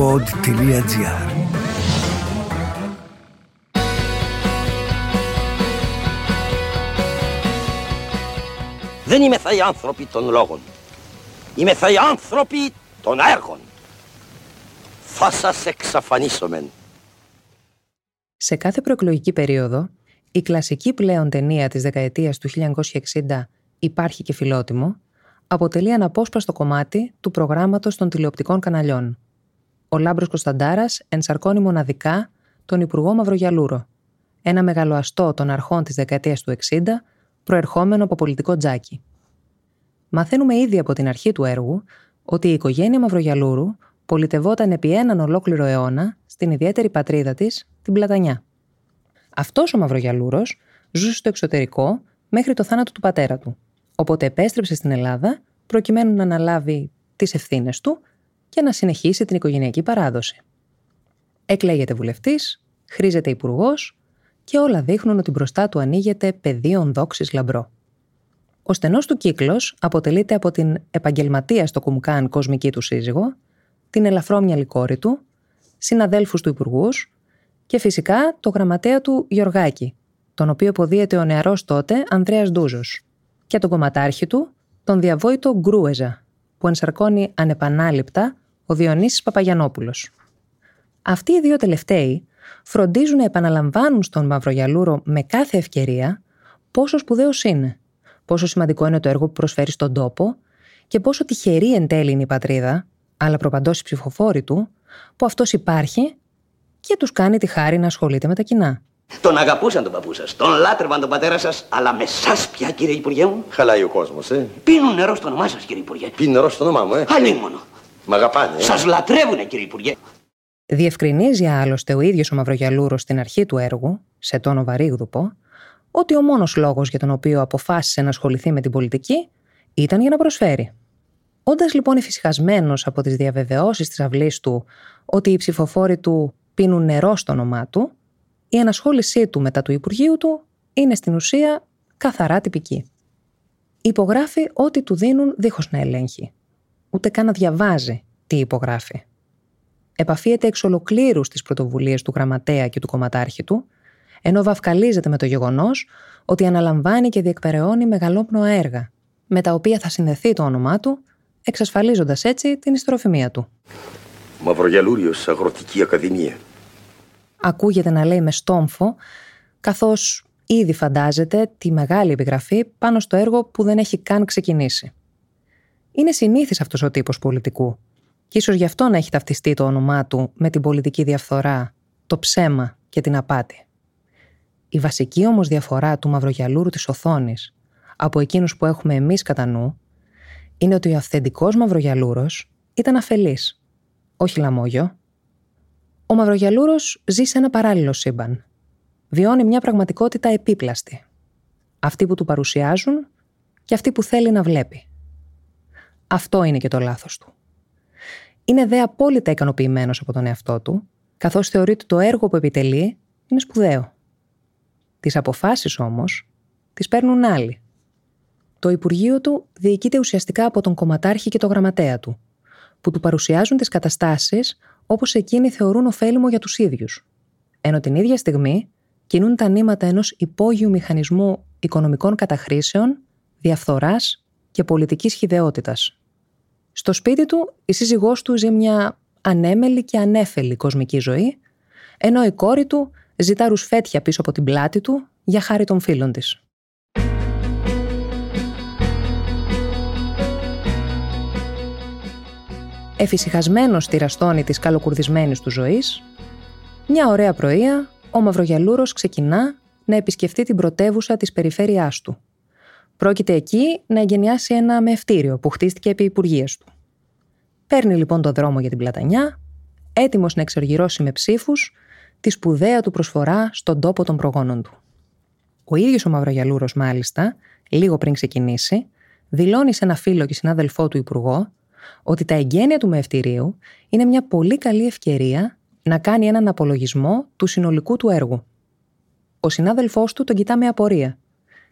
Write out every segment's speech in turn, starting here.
pod.gr Δεν είμαι θα οι άνθρωποι των λόγων. Είμαι θα οι άνθρωποι των έργων. Θα σας εξαφανίσομεν. Σε κάθε προεκλογική περίοδο, η κλασική πλέον ταινία της δεκαετίας του 1960 «Υπάρχει και φιλότιμο» αποτελεί αναπόσπαστο κομμάτι του προγράμματος των τηλεοπτικών καναλιών. Ο Λάμπρος Κωνσταντάρας ενσαρκώνει μοναδικά τον Υπουργό Μαυρογιαλούρο, ένα μεγαλοαστό των αρχών της δεκαετίας του 60, προερχόμενο από πολιτικό τζάκι. Μαθαίνουμε ήδη από την αρχή του έργου ότι η οικογένεια Μαυρογιαλούρου πολιτευόταν επί έναν ολόκληρο αιώνα στην ιδιαίτερη πατρίδα της, την Πλατανιά. Αυτός ο Μαυρογιαλούρος ζούσε στο εξωτερικό μέχρι το θάνατο του πατέρα του, οπότε επέστρεψε στην Ελλάδα προκειμένου να αναλάβει τις ευθύνες του και να συνεχίσει την οικογενειακή παράδοση. Εκλέγεται βουλευτής, χρήζεται υπουργός και όλα δείχνουν ότι μπροστά του ανοίγεται πεδίο δόξης λαμπρό. Ο στενός του κύκλος αποτελείται από την επαγγελματία στο Κουμκάν κοσμική του σύζυγο, την ελαφρόμυαλη κόρη του, συναδέλφους του υπουργούς και φυσικά το γραμματέα του Γιωργάκη, τον οποίο υποδίεται ο νεαρός τότε Ανδρέας Ντούζος, και τον κομματάρχη του, τον διαβόητο Γκρούεζα, που ενσαρκώνει ανεπανάληπτα ο Διονύσης Παπαγιανόπουλος. Αυτοί οι δύο τελευταίοι φροντίζουν να επαναλαμβάνουν στον Μαυρογιαλούρο με κάθε ευκαιρία πόσο σπουδαίος είναι, πόσο σημαντικό είναι το έργο που προσφέρει στον τόπο και πόσο τυχερή εν τέλει είναι η πατρίδα, αλλά προπαντός οι ψηφοφόροι του, που αυτός υπάρχει και τους κάνει τη χάρη να ασχολείται με τα κοινά. Τον αγαπούσαν τον παππού σας, τον λάτρευαν τον πατέρα σας, αλλά με σας πια κύριε Υπουργέ μου. Χαλάει ο κόσμος, ε. Πίνουν νερό στο όνομά σας κύριε Υπουργέ. Πίνει νερό στο όνομά μου, ε. Αλίμονο. Μ' αγαπάνε, ε. Σας λατρεύουνε κύριε Υπουργέ. Διευκρινίζει άλλωστε ο ίδιος ο Μαυρογιαλούρος στην αρχή του έργου, σε τόνο βαρύγδουπο, ότι ο μόνος λόγος για τον οποίο αποφάσισε να ασχοληθεί με την πολιτική ήταν για να προσφέρει. Όντας λοιπόν εφησυχασμένο από τις διαβεβαιώσεις της αυλής του ότι οι ψηφοφόροι του πίνουν νερό στο όνομά του, η ενασχόλησή του μετά του Υπουργείου του είναι στην ουσία καθαρά τυπική. Υπογράφει ό,τι του δίνουν δίχως να ελέγχει. Ούτε καν να διαβάζει τι υπογράφει. Επαφίεται εξ ολοκλήρους στις πρωτοβουλίες του γραμματέα και του κομματάρχη του, ενώ βαφκαλίζεται με το γεγονός ότι αναλαμβάνει και διεκπεραιώνει μεγαλόπνοα έργα, με τα οποία θα συνδεθεί το όνομά του, εξασφαλίζοντας έτσι την ιστροφημία του. Μαυρογιαλούριος Αγροτική Ακαδημία. Ακούγεται να λέει με στόμφο, καθώς ήδη φαντάζεται τη μεγάλη επιγραφή πάνω στο έργο που δεν έχει καν ξεκινήσει. Είναι συνήθις αυτός ο τύπος πολιτικού και ίσως γι' αυτό να έχει ταυτιστεί το όνομά του με την πολιτική διαφθορά, το ψέμα και την απάτη. Η βασική όμως διαφορά του μαυρογιαλούρου της οθόνης από εκείνους που έχουμε εμείς κατά νου είναι ότι ο αυθεντικός μαυρογιαλούρος ήταν αφελής, όχι λαμόγιο. Ο μαυρογιαλούρος ζει σε ένα παράλληλο σύμπαν. Βιώνει μια πραγματικότητα επίπλαστη. Αυτή που του παρουσιάζουν και αυτή που θέλει να βλέπει. Αυτό είναι και το λάθος του. Είναι δε απόλυτα ικανοποιημένος από τον εαυτό του, καθώς θεωρεί ότι το έργο που επιτελεί είναι σπουδαίο. Τις αποφάσεις όμως τις παίρνουν άλλοι. Το Υπουργείο του διοικείται ουσιαστικά από τον κομματάρχη και τον γραμματέα του, που του παρουσιάζουν τις καταστάσεις όπως εκείνοι θεωρούν ωφέλιμο για τους ίδιους. Ενώ την ίδια στιγμή κινούν τα νήματα ενός υπόγειου μηχανισμού οικονομικών καταχρήσεων, διαφθοράς και πολιτικής χιδεότητας. Στο σπίτι του, η σύζυγός του ζει μια ανέμελη και ανέφελη κοσμική ζωή, ενώ η κόρη του ζητά ρουσφέτια πίσω από την πλάτη του για χάρη των φίλων της. Εφησυχασμένος στη ραστόνη της καλοκουρδισμένης του ζωής, μια ωραία πρωία ο Μαυρογιαλούρος ξεκινά να επισκεφτεί την πρωτεύουσα της περιφέρειάς του. Πρόκειται εκεί να εγκαινιάσει ένα μευτήριο που χτίστηκε επί υπουργείας του. Παίρνει λοιπόν το δρόμο για την Πλατανιά, έτοιμος να εξοργυρώσει με ψήφους τη σπουδαία του προσφορά στον τόπο των προγόνων του. Ο ίδιος ο Μαυρογιαλούρος μάλιστα, λίγο πριν ξεκινήσει, δηλώνει σε ένα φίλο και συνάδελφό του υπουργό ότι τα εγγένεια του μευτηρίου είναι μια πολύ καλή ευκαιρία να κάνει έναν απολογισμό του συνολικού του έργου. Ο συνάδελφός του τον κοιτά με απορία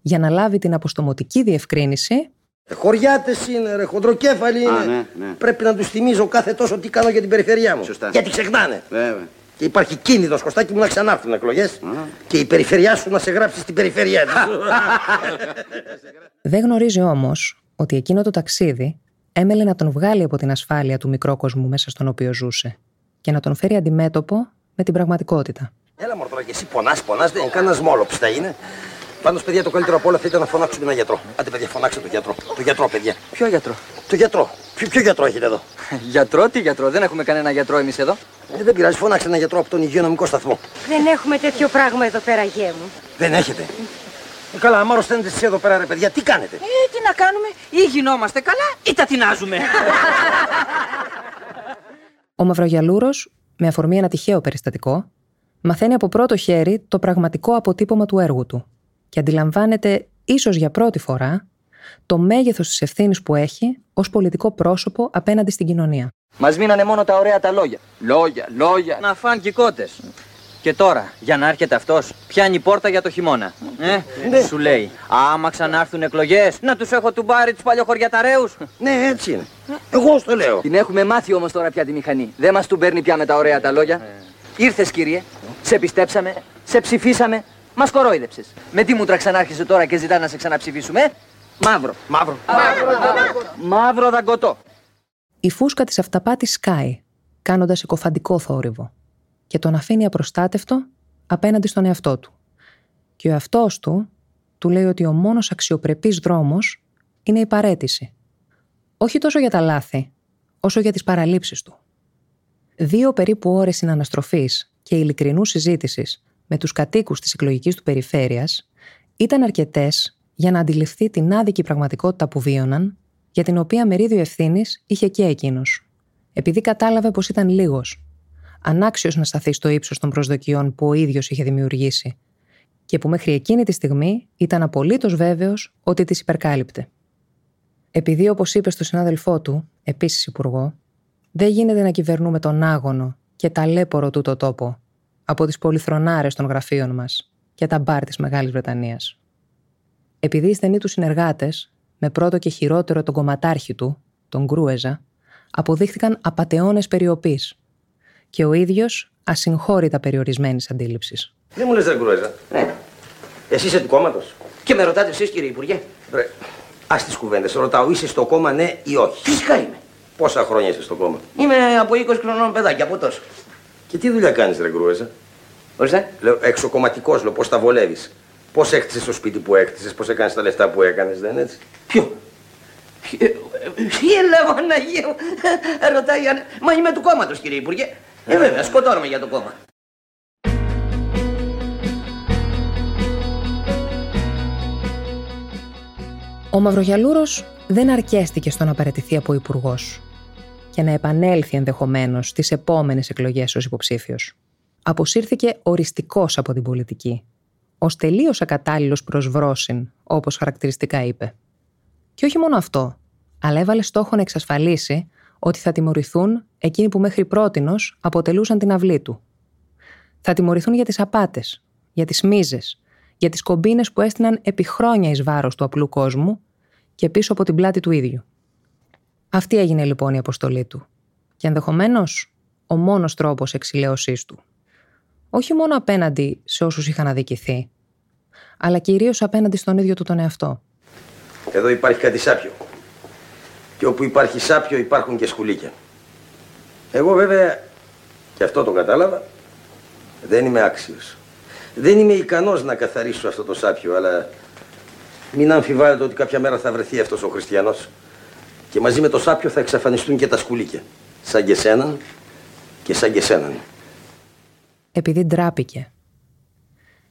για να λάβει την αποστομωτική διευκρίνηση Χωριάτες είναι, ρε, χοντροκέφαλοι είναι. Α, ναι, ναι. Πρέπει να τους θυμίζω κάθε τόσο τι κάνω για την περιφερειά μου. Σωστά. Γιατί ξεχνάνε. Βέβαια. Και υπάρχει κίνδυνο Κωστάκι μου να ξανάρθουν εκλογές και η περιφερειά σου να σε γράψει στην περιφερειά της. Δεν γνωρίζει όμως ότι εκείνο το ταξίδι έμελε να τον βγάλει από την ασφάλεια του μικρόκοσμου μέσα στον οποίο ζούσε και να τον φέρει αντιμέτωπο με την πραγματικότητα. Έλα μωρό τώρα και εσύ πονάς, πονάς, δεν είναι κανένα μόλοψ θα είναι. Πάντως, παιδιά, το καλύτερο από όλα θα ήταν να φωνάξουμε έναν γιατρό. Άντε, παιδιά, φωνάξτε τον γιατρό. Το γιατρό, παιδιά. Ποιο γιατρό; Το γιατρό. Ποιο, ποιο γιατρό έχετε εδώ; Γιατρό, τι γιατρό, δεν έχουμε κανένα γιατρό εμείς εδώ. Ε, δεν πειράζει, φωνάξτε έναν γιατρό από τον υγειονομικό σταθμό. Δεν έχουμε τέτοιο πράγμα εδώ πέρα, γέ μου. Δεν έχετε. Ε, καλά, άμα αρρωσταίνετε εσείς εδώ πέρα, ρε παιδιά, τι κάνετε; Ε, τι να κάνουμε, ή γινόμαστε καλά ή τα τεινάζουμε. Ο Μαυρογιαλούρος, με αφορμή ένα τυχαίο περιστατικό, μαθαίνει από πρώτο χέρι το πραγματικό αποτύπωμα του έργου του και αντιλαμβάνεται, ίσως για πρώτη φορά, το μέγεθος της ευθύνης που έχει ως πολιτικό πρόσωπο απέναντι στην κοινωνία. Μας μείνανε μόνο τα ωραία τα λόγια. Λόγια, λόγια. Να φαν και κότες. Και τώρα, για να έρχεται αυτός, πιάνει πόρτα για το χειμώνα. Ε, σου λέει, άμα ξανάρθουν εκλογές, να τους έχω του μπάρι τους παλιοχωριαταρέου. Ναι, έτσι είναι. Εγώ στο λέω. Την έχουμε μάθει όμως τώρα πια τη μηχανή. Δεν μας του παίρνει πια με τα ωραία τα λόγια. Ήρθες, κύριε, σε πιστέψαμε, σε ψηφίσαμε, μας κορόιδεψες. Με τι μούτρα ξανάρχισε τώρα και ζητά να σε ξαναψηφίσουμε, ε; Μαύρο. Μαύρο. Μαύρο δαγκωτό. Η φούσκα της αυταπάτης σκάει, κάνοντας συκοφαντικό θόρυβο και τον αφήνει απροστάτευτο απέναντι στον εαυτό του. Και ο εαυτός του του λέει ότι ο μόνος αξιοπρεπής δρόμος είναι η παρέτηση. Όχι τόσο για τα λάθη, όσο για τις παραλήψεις του. Δύο περίπου ώρες συναναστροφής και ειλικρινούς συζήτησης με τους κατοίκους της εκλογικής του περιφέρειας ήταν αρκετές για να αντιληφθεί την άδικη πραγματικότητα που βίωναν, για την οποία μερίδιο ευθύνης είχε και εκείνος. Επειδή κατάλαβε πως ήταν λίγος, ανάξιος να σταθεί στο ύψος των προσδοκιών που ο ίδιος είχε δημιουργήσει, και που μέχρι εκείνη τη στιγμή ήταν απολύτως βέβαιος ότι τις υπερκάλυπτε. Επειδή, όπως είπε στο συνάδελφό του, επίσης υπουργό, δεν γίνεται να κυβερνούμε τον άγωνο και ταλέπορο τούτο τόπο από τις πολυθρονάρες των γραφείων μας και τα μπαρ της Μεγάλης Βρετανίας. Επειδή οι στενοί τους συνεργάτες, με πρώτο και χειρότερο τον κομματάρχη του, τον Γκρούεζα, αποδείχθηκαν απαταιώνες περιοπή και ο ίδιος ασυγχώρητα περιορισμένης αντίληψης. Δεν μου λες, δεν Γκρούεζα. Ναι. Εσύ είσαι του κόμματος. Και με ρωτάτε εσείς, κύριε Υπουργέ. Α τις κουβέντες. Ρωτάω, είσαι στο κόμμα, ναι ή όχι; Φυσικά είμαι. Πόσα χρόνια είσαι στο κόμμα; Είμαι από 20 χρονών παιδάκι, από τόσο. Και τι δουλειά κάνεις, Ρε Γκρούεζα. Ορίστε. Λέω, εξοκομματικό, λέω, πώς τα βολεύεις; Πώς έκτισες το σπίτι που έκτισες, πώς έκανες τα λεφτά που έκανες, δεν είναι έτσι; Ποιο; Ποιο- Τι λέω, Αναγία μου. Ρωτάει, αν- μα είμαι του κόμματος, κύριε Υπουργέ. Ε, βέβαια, σκοτώνομαι για το κόμμα. Ο Μαυρογιαλούρος δεν αρκέστηκε στο να παραιτηθεί από υπουργός και να επανέλθει ενδεχομένως στις επόμενες εκλογές ως υποψήφιος. Αποσύρθηκε οριστικώ από την πολιτική, ως τελείως ακατάλληλος προς βρόσιν, όπως χαρακτηριστικά είπε. Και όχι μόνο αυτό, αλλά έβαλε στόχο να εξασφαλίσει ότι θα τιμωρηθούν εκείνοι που μέχρι πρότινος αποτελούσαν την αυλή του. Θα τιμωρηθούν για τις απάτες, για τις μίζες, για τις κομπίνες που έστειναν επί χρόνια εις βάρος του απλού κόσμου και πίσω από την πλάτη του ίδιου. Αυτή έγινε λοιπόν η αποστολή του. Και ενδεχομένως ο μόνος τρόπος εξηλαίωσής του. Όχι μόνο απέναντι σε όσους είχαν αδικηθεί, αλλά κυρίως απέναντι στον ίδιο του τον εαυτό. Εδώ υπάρχει κάτι σάπιο. Και όπου υπάρχει σάπιο υπάρχουν και σκουλίκια. Εγώ βέβαια, και αυτό το κατάλαβα, δεν είμαι άξιος. Δεν είμαι ικανός να καθαρίσω αυτό το σάπιο, αλλά μην αμφιβάλλετε ότι κάποια μέρα θα βρεθεί αυτός ο χριστιανός. Και μαζί με το σάπιο θα εξαφανιστούν και τα σκουλίκια. Σαν και σέναν και σαν και σέναν. Επειδή ντράπηκε.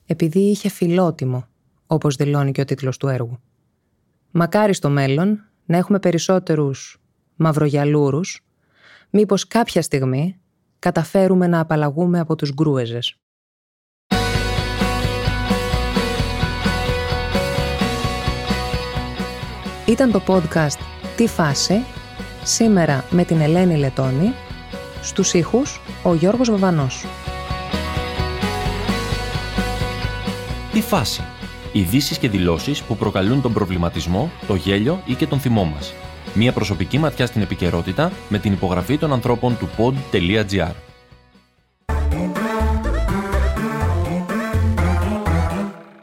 Επειδή είχε φιλότιμο, όπως δηλώνει και ο τίτλος του έργου. Μακάρι στο μέλλον να έχουμε περισσότερους μαυρογιαλούρους, μήπως κάποια στιγμή καταφέρουμε να απαλλαγούμε από τους γκρούεζες. Ήταν το podcast «Τι φάση» σήμερα με την Ελένη Λετώνη, στους ήχους ο Γιώργος Βαβανός. Η φάση. Ειδήσεις και δηλώσεις που προκαλούν τον προβληματισμό, το γέλιο ή και τον θυμό μας. Μία προσωπική ματιά στην επικαιρότητα με την υπογραφή των ανθρώπων του pod.gr.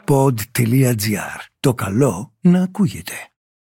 pod.gr. Το καλό να ακούγεται.